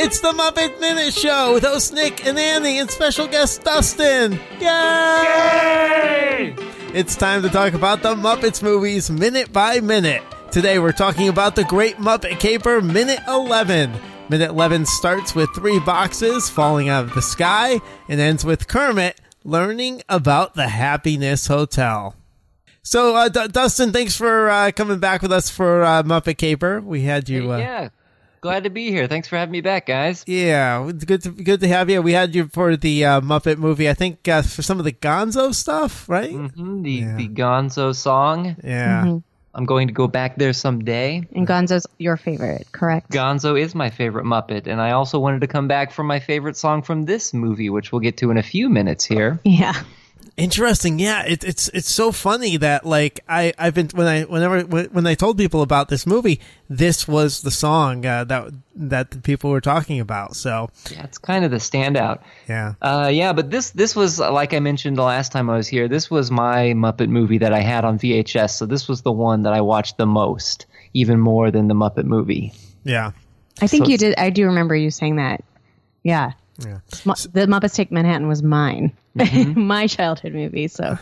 It's the Muppet Minute Show with host Nick and Annie and special guest Dustin. Yay! It's time to talk about the Muppets movies minute by minute. Today we're talking about the Great Muppet Caper Minute 11. Minute 11 starts with three boxes falling out of the sky and ends with Kermit learning about the Happiness Hotel. So, uh, D- Dustin, thanks for uh, coming back with us for uh, Muppet Caper. We had you. Uh, yeah. Glad to be here. Thanks for having me back, guys. Yeah, it's good to good to have you. We had you for the uh, Muppet movie. I think uh, for some of the Gonzo stuff, right? hmm The the Gonzo song. Yeah. I'm going to go back there someday. And Gonzo's your favorite, correct? Gonzo is my favorite Muppet, and I also wanted to come back for my favorite song from this movie, which we'll get to in a few minutes here. Yeah. Interesting. Yeah, it, it's it's so funny that like I I've been when I whenever when when I told people about this movie, this was the song uh, that that the people were talking about. So Yeah, it's kind of the standout. yeah, Uh, yeah, but this this was like I mentioned the last time I was here. This was my Muppet movie that I had on VHS, so this was the one that I watched the most, even more than the Muppet movie. yeah, I think So you did. I do remember you saying that. Yeah. yeah. The Muppets Take Manhattan was mine, my childhood movie. So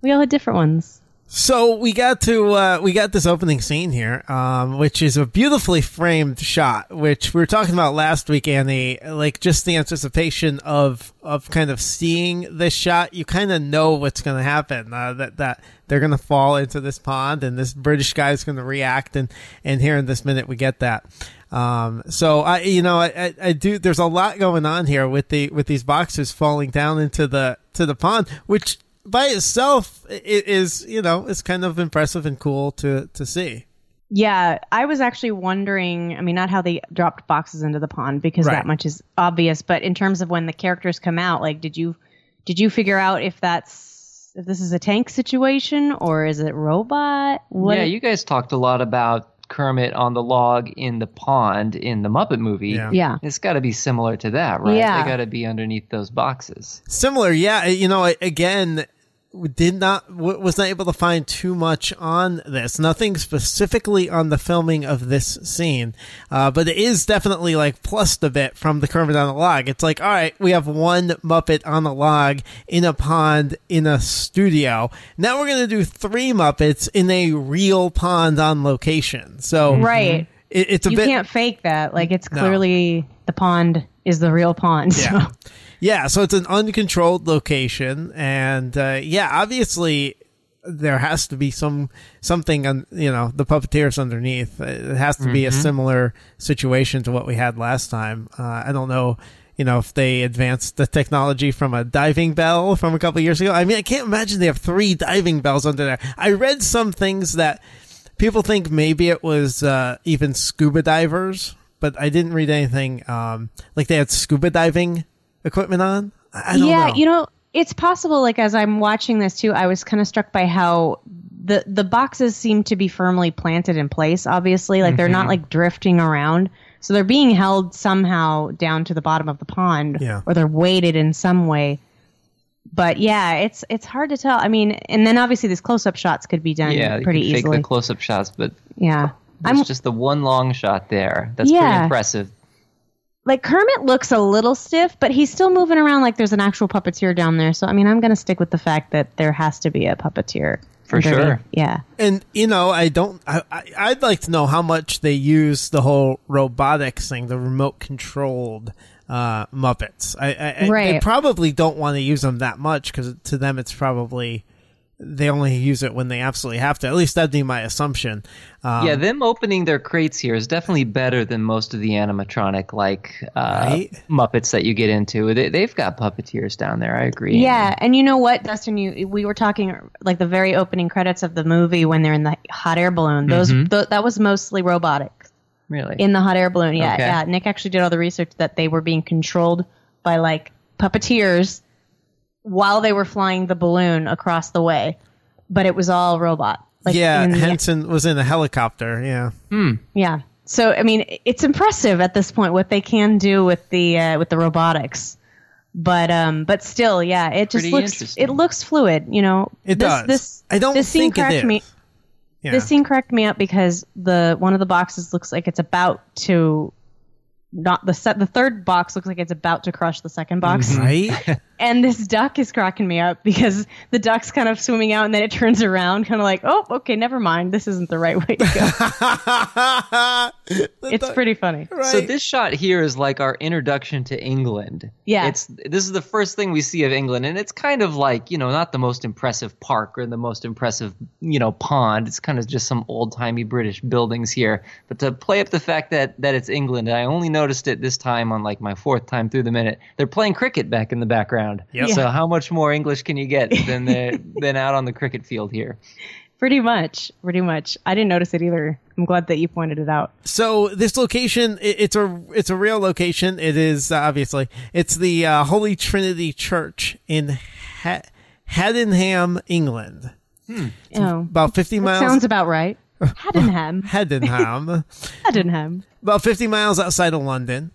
we all had different ones. So we got to uh, we got this opening scene here, um, which is a beautifully framed shot, which we were talking about last week, Annie. Like just the anticipation of of kind of seeing this shot, you kind of know what's going to happen. Uh, that that they're going to fall into this pond, and this British guy is going to react, and and here in this minute we get that. Um, so I, you know, I, I, I do. There's a lot going on here with the with these boxes falling down into the to the pond, which by itself is you know is kind of impressive and cool to to see. Yeah, I was actually wondering. I mean, not how they dropped boxes into the pond because Right. that much is obvious, but in terms of when the characters come out, like, did you did you figure out if that's if this is a tank situation or is it robot? What yeah, you guys talked a lot about Kermit on the log in the pond in the Muppet movie. Yeah. Yeah. It's got to be similar to that, right? Yeah. They got to be underneath those boxes. Similar, yeah. You know, again, we did not w- was not able to find too much on this. Nothing specifically on the filming of this scene, uh, but it is definitely like plussed a bit from the Kermit on the log. It's like, all right, we have one Muppet on a log in a pond in a studio. Now we're gonna do three Muppets in a real pond on location. So right? it, it's a You bit can't fake that. Like, it's No. clearly the pond is the real pond. Yeah. So. Yeah, so it's an uncontrolled location, and uh, yeah, obviously there has to be some something on you know the puppeteers underneath. It has to be a similar situation to what we had last time. Uh, I don't know, you know, if they advanced the technology from a diving bell from a couple years ago. I mean, I can't imagine they have three diving bells under there. I read some things that people think maybe it was uh, even scuba divers, but I didn't read anything um, like they had scuba diving equipment on. I I don't yeah, know. you know, it's possible. Like as I'm watching this too, I was kind of struck by how the the boxes seem to be firmly planted in place. Obviously, like they're Mm-hmm. not like drifting around, so they're being held somehow down to the bottom of the pond, Yeah. or they're weighted in some way. But yeah, it's it's hard to tell. I mean, and then obviously these close up shots could be done Yeah, you pretty can fake easily. the close-up shots, but yeah, there's I'm just the one long shot there. That's pretty impressive. Like Kermit looks a little stiff, but he's still moving around like there's an actual puppeteer down there. So I mean, I'm going to stick with the fact that there has to be a puppeteer. For underneath. sure. Yeah. and you know, I don't. I, I I'd like to know how much they use the whole robotics thing, the remote controlled uh, Muppets. I, I, I they probably don't want to use them that much because to them it's probably they only use it when they absolutely have to. At least that'd be my assumption. Um, yeah, them opening their crates here is definitely better than most of the animatronic like uh, Right. Muppets that you get into. They, they've got puppeteers down there. I agree. Yeah, and you know what, Dustin? You we were talking like the very opening credits of the movie when they're in the hot air balloon. Those th- that was mostly robotic really. in the hot air balloon. Yeah, Okay. yeah. Nick actually did all the research that they were being controlled by like puppeteers while they were flying the balloon across the way, but it was all robot. Like yeah, in the- Henson was in a helicopter. Yeah. Yeah. So I mean, it's impressive at this point what they can do with the uh, with the robotics. But um, but still, yeah, it just Pretty looks it looks fluid. You know, It this, does. This I don't this scene think it cracked me. Yeah. This scene cracked me up because the one of the boxes looks like it's about to not the set the third box looks like it's about to crush the second box. right? And this duck is cracking me up because the duck's kind of swimming out and then it turns around, kind of like, oh, okay, never mind. This isn't the right way to go. it's pretty funny. right. So this shot here is like our introduction to England. Yeah. It's this is the first thing we see of England and it's kind of like, you know, not the most impressive park or the most impressive, you know, pond. It's kind of just some old-timey British buildings here. But to play up the fact that that it's England, I only noticed it this time on like my fourth time through the minute. They're playing cricket back in the background. Yep. So how much more English can you get than the than out on the cricket field here? Pretty much. Pretty much. I didn't notice it either. I'm glad that you pointed it out. So this location, it, it's a it's a real location. It is uh, obviously it's the uh, Holy Trinity Church in ha- Haddenham, England. Oh, About fifty that miles. sounds about right. Haddenham. Haddenham. Haddenham. about 50 miles outside of London.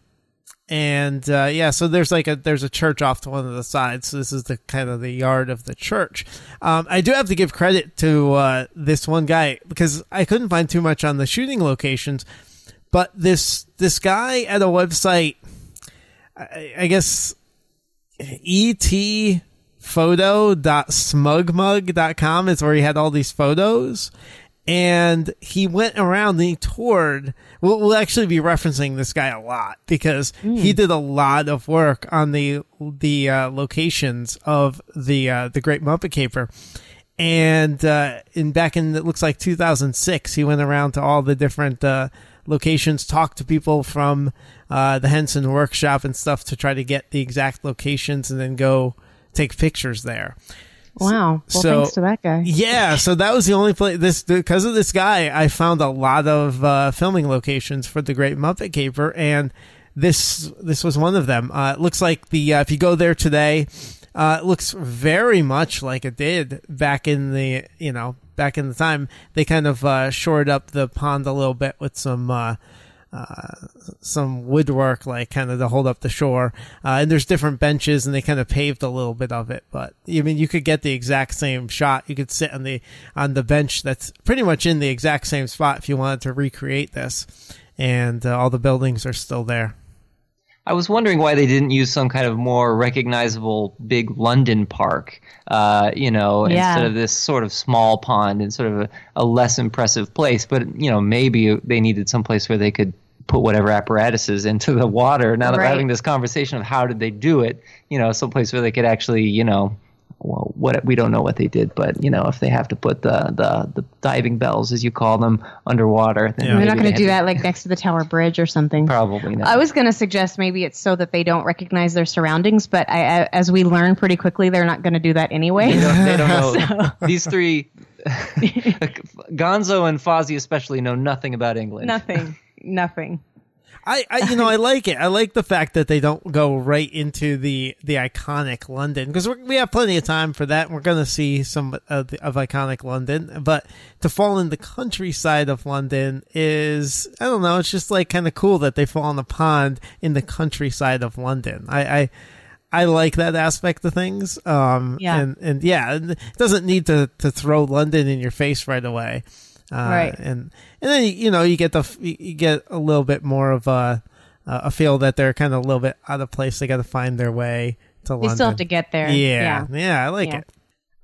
And uh, yeah, so there's like a there's a church off to one of the sides. So this is the kind of the yard of the church. Um, I do have to give credit to uh, this one guy because I couldn't find too much on the shooting locations, but this this guy at a website, I, I guess, et photo.smugmug.com is where he had all these photos and he went around and he toured. We'll, we'll actually be referencing this guy a lot because he did a lot of work on the the uh, locations of the uh, the Great Muppet Caper. And uh, in back in it looks like 2006, he went around to all the different uh, locations, talked to people from uh, the Henson Workshop and stuff to try to get the exact locations, and then go take pictures there. Wow. Well, So- thanks to that guy. Yeah, so that was the only place. This because of this guy, I found a lot of uh, filming locations for the Great Muppet Caper, and this this was one of them. Uh, it looks like the uh, if you go there today, uh, it looks very much like it did back in the you know back in the time. They kind of uh, shored up the pond a little bit with some. Uh, some woodwork, like kind of to hold up the shore. Uh, and there's different benches, and they kind of paved a little bit of it. But I mean, you could get the exact same shot. You could sit on the on the bench that's pretty much in the exact same spot if you wanted to recreate this. And uh, all the buildings are still there. I was wondering why they didn't use some kind of more recognizable big London park, uh, you know, Yeah. instead of this sort of small pond and sort of a, a less impressive place. But, you know, maybe they needed some place where they could put whatever apparatuses into the water. Now that we're having this conversation of how did they do it, you know, someplace where they could actually, you know, well, what we don't know what they did, but you know, if they have to put the the, the diving bells, as you call them, underwater, then Yeah. We're not going to do that like next to the Tower Bridge or something. Probably not. I was going to suggest maybe it's so that they don't recognize their surroundings, but I, I, as we learn pretty quickly, they're not going to do that anyway. They don't, they don't know. These three, Gonzo and Fozzie especially, know nothing about England. Nothing. Nothing. I, I you know I like it. I like the fact that they don't go right into the the iconic London because we have plenty of time for that. We're going to see some of, the, of iconic London, but to fall in the countryside of London is I don't know. It's just like kind of cool that they fall in a pond in the countryside of London. I. I I like that aspect of things. Um, Yeah. and, and yeah, it doesn't need to, to throw London in your face right away. Uh, Right. And, and then, you know, you get the, you get a little bit more of a, a feel that they're kind of a little bit out of place. They got to find their way to They London. still have to get there. Yeah. Yeah. I like Yeah. it.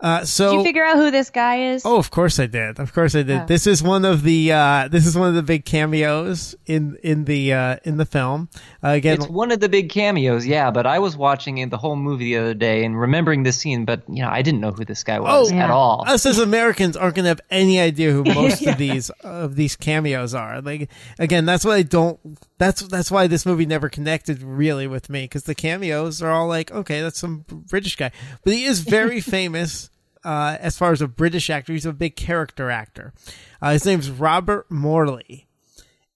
Uh, so, Did you figure out who this guy is? Oh, of course I did. Of course I did. Oh. This is one of the uh, this is one of the big cameos in in the uh, in the film. Uh, again, It's one of the big cameos, yeah. But I was watching it, the whole movie the other day and remembering this scene, but you know, I didn't know who this guy was Oh. at all. us as Americans aren't going to have any idea who most of these of these cameos are. Like again, that's why I don't. That's that's why this movie never connected really with me because the cameos are all like, okay, that's some British guy, but he is very famous. Uh, as far as a British actor, he's a big character actor. Uh, his name's Robert Morley,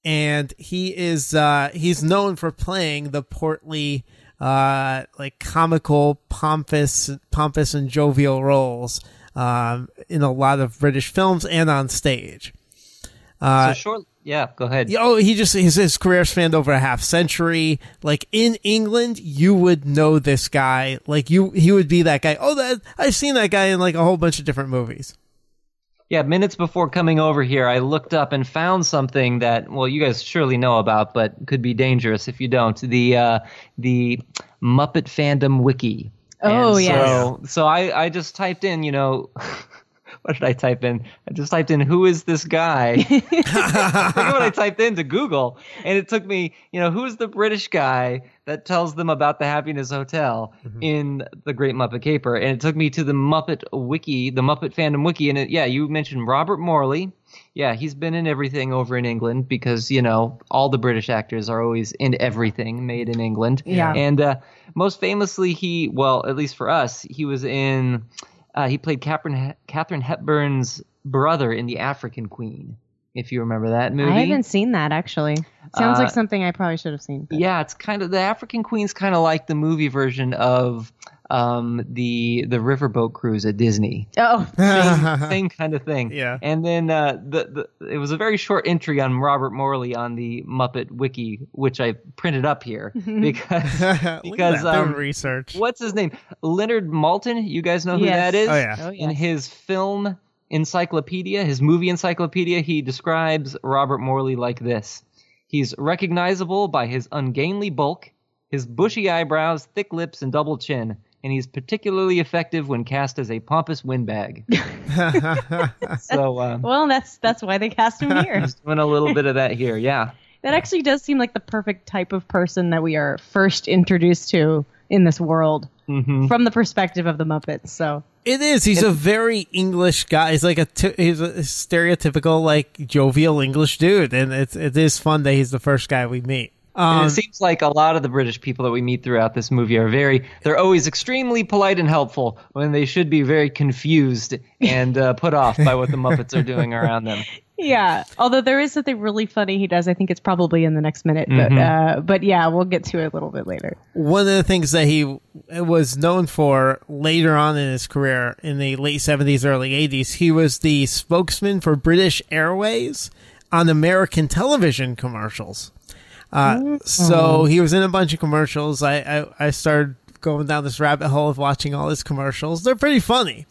and he is uh, he's known for playing the portly, uh, like comical, pompous, pompous and jovial roles um, in a lot of British films and on stage. So short, yeah. Go ahead. Oh, he just his, his career spanned over a half century. Like in England, you would know this guy. Like you, he would be that guy. Oh, that I've seen that guy in like a whole bunch of different movies. Yeah, minutes before coming over here, I looked up and found something that well, you guys surely know about, but could be dangerous if you don't. The uh, the Muppet fandom wiki. Oh, And yes. So, so I, I just typed in, you know, what did I type in? I just typed in, who is this guy? I what I typed into Google, and it took me, you know, who's the British guy that tells them about the Happiness Hotel in the Great Muppet Caper? And it took me to the Muppet Wiki, the Muppet Fandom Wiki, and it, yeah, you mentioned Robert Morley. Yeah, he's been in everything over in England because you know all the British actors are always in everything made in England. Yeah. and uh, most famously, he well, at least for us, he was in. Uh, he played Katharine Katharine Hepburn's brother in The African Queen. If you remember that movie, I haven't seen that actually. Sounds Uh, like something I probably should have seen. but- yeah, it's kind of the African Queen's kind of like the movie version of um, the the Riverboat Cruise at Disney. Oh, Same, same kind of thing. Yeah. And then uh, the, the it was a very short entry on Robert Morley on the Muppet Wiki, which I printed up here because Look at because that, doing um, research. what's his name? Leonard Maltin. You guys know who Yes. that is? Oh, yeah. Oh, In yes. his film encyclopedia, his movie encyclopedia, he describes Robert Morley like this. He's recognizable by his ungainly bulk, his bushy eyebrows, thick lips, and double chin, and he's particularly effective when cast as a pompous windbag. so, um, well, that's that's why they cast him here. doing a little bit of that here, yeah. that actually does seem like the perfect type of person that we are first introduced to in this world hmm from the perspective of the Muppets. So It is. He's a very English guy. He's like a t- he's a stereotypical like jovial English dude, and it's it is fun that he's the first guy we meet. And Um, it seems like a lot of the British people that we meet throughout this movie are very, they're always extremely polite and helpful when they should be very confused and uh, put off by what the Muppets are doing around them. yeah, although there is something really funny he does. I think it's probably in the next minute, but uh, but yeah, we'll get to it a little bit later. one of the things that he was known for later on in his career in the late 70s early 80s he was the spokesman for british airways on american television commercials uh, so he was in a bunch of commercials. I, I i started going down this rabbit hole of watching all his commercials. They're pretty funny.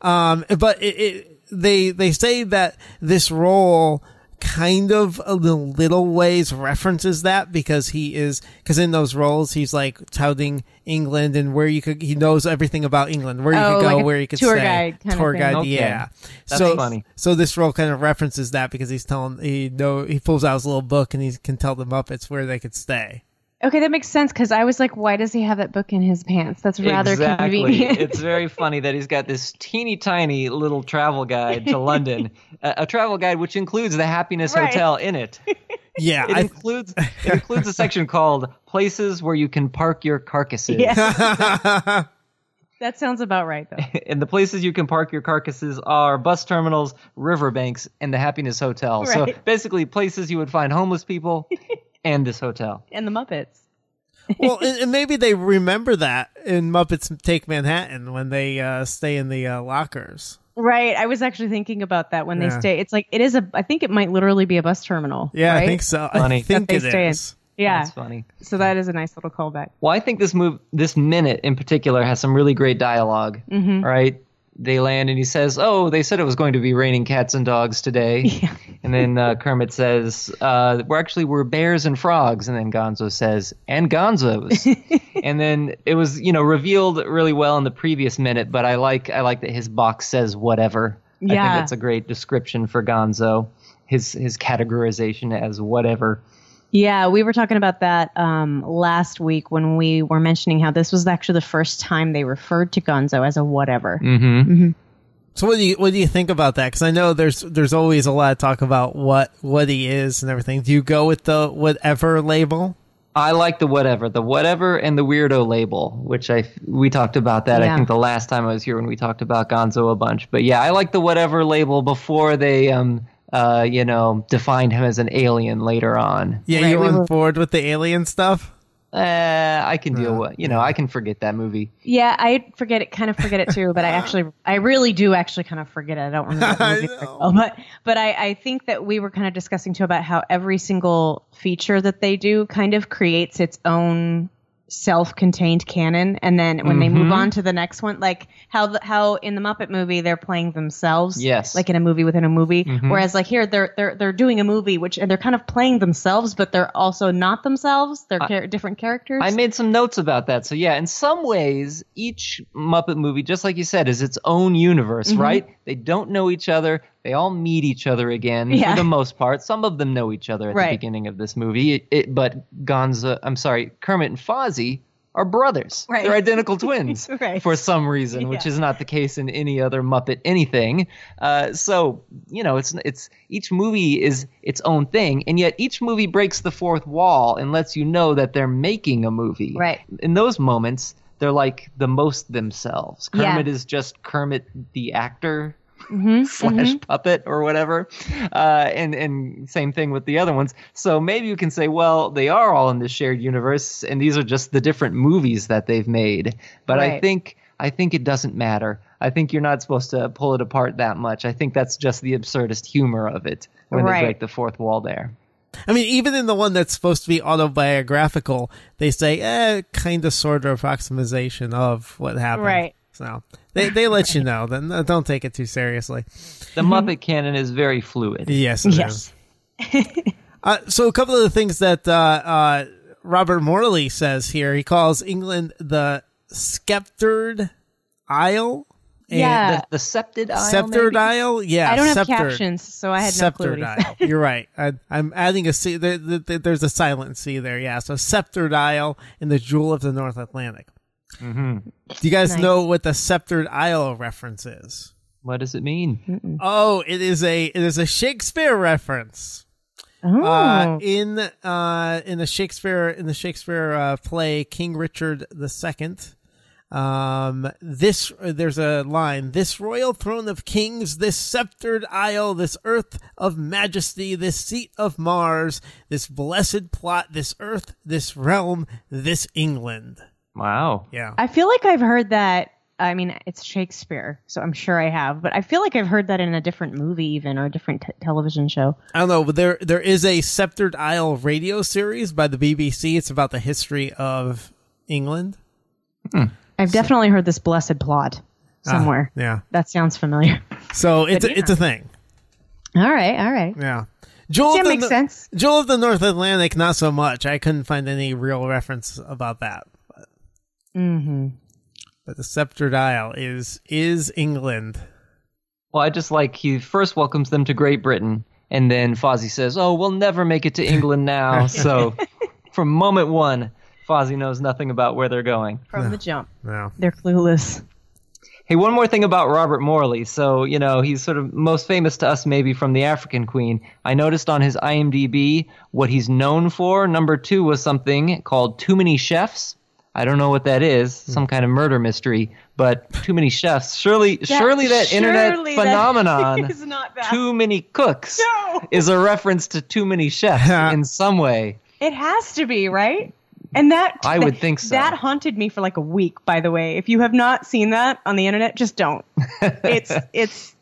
Um, but it, it they they say that this role kind of a little, little ways references that because he is because in those roles he's like touting England and where you could he knows everything about England where you Oh, could go like where you could tour stay guide kind tour thing. guide Okay. yeah That's so funny. so this role kind of references that because he's telling he know he pulls out his little book and he can tell the Muppets where they could stay Okay, that makes sense because I was like, why does he have that book in his pants? That's rather exactly. convenient. it's very funny that he's got this teeny tiny little travel guide to London, a, a travel guide which includes the Happiness Right. Hotel in it. yeah It I, includes it includes a section called "Places Where You Can Park Your Carcasses." Yeah. that sounds about right, though. and the places you can park your carcasses are bus terminals, riverbanks, and the Happiness Hotel. So basically, places you would find homeless people and this hotel. And the Muppets. well, and, and maybe they remember that in Muppets Take Manhattan when they uh, stay in the uh, lockers. Right. I was actually thinking about that when Yeah. they stay. It's like it is a. I think it might literally be a bus terminal. Yeah, I think so. Funny. I think That it they stay in. Yeah. That's funny. So that is a nice little callback. Well, I think this move, this minute in particular, has some really great dialog Mm-hmm. Right? They land and he says, "Oh, they said it was going to be raining cats and dogs today." Yeah. And then uh, Kermit says, uh, "We're actually we're bears and frogs." And then Gonzo says, "And Gonzos." and then it was you know revealed really well in the previous minute, but I like I like that his box says whatever. I think Yeah. that's a great description for Gonzo. His his categorization as whatever. Yeah, we were talking about that um, last week when we were mentioning how this was actually the first time they referred to Gonzo as a whatever. Mm-hmm. So what do you what do you think about that? Because I know there's there's always a lot of talk about what what he is and everything. Do you go with the whatever label? I like the whatever, the whatever, and the weirdo label, which I we talked about that. Yeah. I think the last time I was here when we talked about Gonzo a bunch. But yeah, I like the whatever label before they um uh you know defined him as an alien later on. Yeah, Right, you we on were- board with the alien stuff? Uh, I can deal with you know I can forget that movie. Yeah, I forget it, kind of forget it too, but I actually, I really do actually kind of forget it. I don't remember the I movie very well, but but I, I think that we were kind of discussing too about how every single feature that they do kind of creates its own self-contained canon and then when they move on to the next one like how the, how in the Muppet movie they're playing themselves Yes. like in a movie within a movie Mhm. whereas like here they're they're they're doing a movie which and they're kind of playing themselves but they're also not themselves they're char- different characters I made some notes about that. So yeah, in some ways, each Muppet movie, just like you said, is its own universe, Mhm. right? They don't know each other. They all meet each other again Yeah. for the most part. Some of them know each other at Right. the beginning of this movie. It, it, but Gonza, I'm sorry, Kermit and Fozzie are brothers. Right. They're identical twins Right. for some reason, which is not the case in any other Muppet anything. Uh, so you know, it's it's each movie is its own thing, and yet each movie breaks the fourth wall and lets you know that they're making a movie. Right. In those moments, they're like the most themselves. Yeah. Kermit is just Kermit the actor Mhm, slash mhm. puppet or whatever. Uh, and and same thing with the other ones. So maybe you can say, well, they are all in the shared universe, and these are just the different movies that they've made. But I think I think it doesn't matter. I think you're not supposed to pull it apart that much. I think that's just the absurdist humor of it when Right. they break the fourth wall there. I mean, even in the one that's supposed to be autobiographical, they say, eh, kind of sort of approximation of what happened. Right. So they, they let you know. Then uh, don't take it too seriously. The Muppet canon is very fluid. Yes, it Yes. is. uh, so a couple of the things that uh, uh, Robert Morley says here, he calls England the sceptered isle. And Yeah. The, the Septed Isle. Sceptered maybe? Isle? Yeah. I don't have sceptered. captions, so I had no clue. Sceptered Isle. You're right. I, I'm adding a C. There, there, there's a silent C there. Yeah. So Sceptered Isle in the Jewel of the North Atlantic. Mm-hmm. Do you guys Nice. know what the Sceptered Isle reference is? What does it mean? Oh, it is a it is a Shakespeare reference. Oh, Uh, in uh, in the Shakespeare in the Shakespeare uh, play King Richard II, um, this uh, there's a line: "This royal throne of kings, this sceptered isle, this earth of majesty, this seat of Mars, this blessed plot, this earth, this realm, this England." Wow. Yeah, I feel like I've heard that. I mean, it's Shakespeare, so I'm sure I have, but I feel like I've heard that in a different movie, even or a different t- television show. I don't know, but there there is a Sceptered Isle radio series by the BBC. It's about the history of England. I've definitely heard this blessed plot somewhere. Ah, yeah. That sounds familiar. So it's But a, it's a thing. all right, all right. Yeah. Jewel Yeah, of the makes sense. Jewel of the North Atlantic, not so much. I couldn't find any real reference about that. But, Mm-hmm. but the Sceptered Isle is is England. Well, I just like he first welcomes them to Great Britain, and then Fozzie says, "Oh, we'll never make it to England now." so, from moment one, Fozzie knows nothing about where they're going. From the jump, No. they're clueless. Hey, one more thing about Robert Morley. So, you know, he's sort of most famous to us maybe from The African Queen. I noticed on his IMDb what he's known for. Number two was something called Too Many Chefs. I don't know what that is, hmm. some kind of murder mystery, but Too Many Chefs. Surely, surely that internet surely that phenomenon. is not that. Too many cooks No. is a reference to too many chefs in some way. It has to be right. And that I would think so. That haunted me for like a week. By the way, if you have not seen that on the internet, just don't. it's it's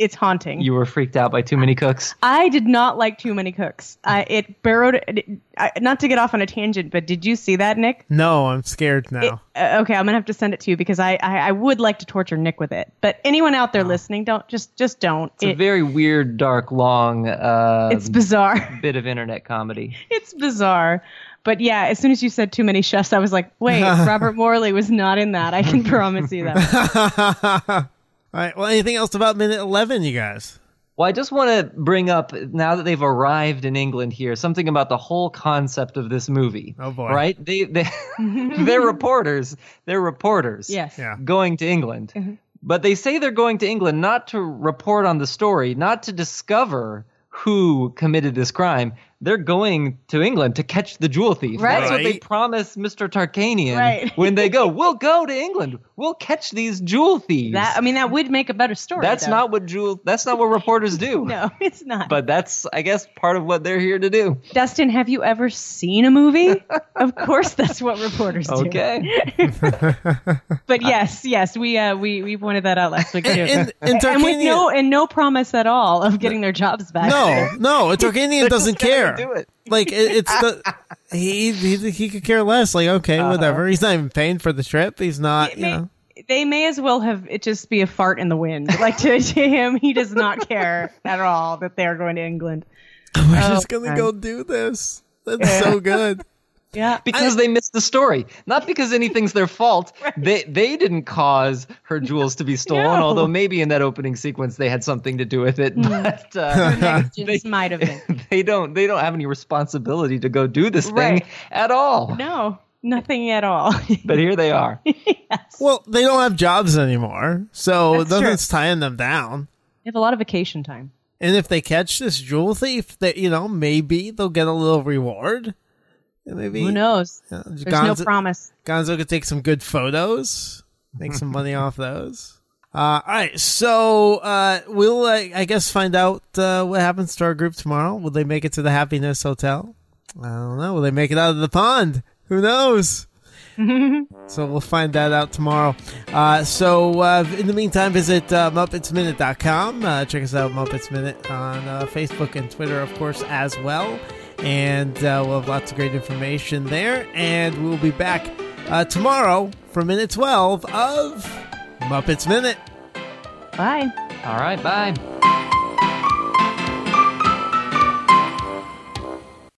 it's haunting. You were freaked out by too many cooks. I did not like Too Many Cooks. I, it burrowed. It, I, not to get off on a tangent, but did you see that, Nick? No, I'm scared now. It- uh, okay, I'm gonna have to send it to you because I, I I would like to torture Nick with it. But anyone out there listening, don't just just don't. It's a very weird, dark, long uh, it's bizarre. bit of internet comedy. it's bizarre. But yeah, as soon as you said too many chefs, I was like, wait, Robert Morley was not in that. I can promise you that. All right. Well, anything else about minute 11, you guys? Well, I just want to bring up now that they've arrived in England here something about the whole concept of this movie. Oh, boy. Right? They they they're reporters. They're reporters. Yes. Yeah. Going to England. Mm-hmm. But they say they're going to England not to report on the story, not to discover who committed this crime. They're going to England to catch the jewel thief. Right. That's what they promise Mr. Tarkanian Right. when they go. We'll go to England. We'll catch these jewel thieves. That I mean, that would make a better story. That's though. not what jewel. That's not what reporters do. No, it's not. But that's, I guess, part of what they're here to do. Dustin, have you ever seen a movie? of course, that's what reporters do. Okay. But yes, yes, we uh, we we pointed that out last week too. And, and and with Tarkanian- no and no promise at all of getting their jobs back. No, no, Tarkanian doesn't care. Care. do it. Like it, it's the he, he he could care less. Like okay, Uh-huh. whatever. He's not even paying for the trip. He's not. You May- know. they may as well have it just be a fart in the wind. Like to, to him, he does not care at all that they're going to England. We're Oh, just gonna God. go do this. That's so good. Yeah, because they missed the story, not because anything's their fault. They they didn't cause her jewels to be stolen, No. although maybe in that opening sequence they had something to do with it. But uh, negligence might have been. they don't they don't have any responsibility to go do this thing at all. No, nothing at all. But here they are. yes. Well, they don't have jobs anymore, so That's true. nothing's tying them down. They have a lot of vacation time. And if they catch this jewel thief, that you know, maybe they'll get a little reward. Maybe Who knows? There's Gonzo, no promise. Gonzo could take some good photos, make some money off those. Uh, all right, so uh, we'll, uh, I guess, find out uh, what happens to our group tomorrow. Will they make it to the Happiness Hotel? I don't know. Will they make it out of the pond? Who knows? so we'll find that out tomorrow. Uh, so uh, in the meantime, visit uh, MuppetsMinute.com. Uh, check us out, Muppets Minute, on uh, Facebook and Twitter, of course, as well. And uh, we'll have lots of great information there. And we'll be back uh, tomorrow for minute 12 of Muppets Minute. Bye. All right, bye.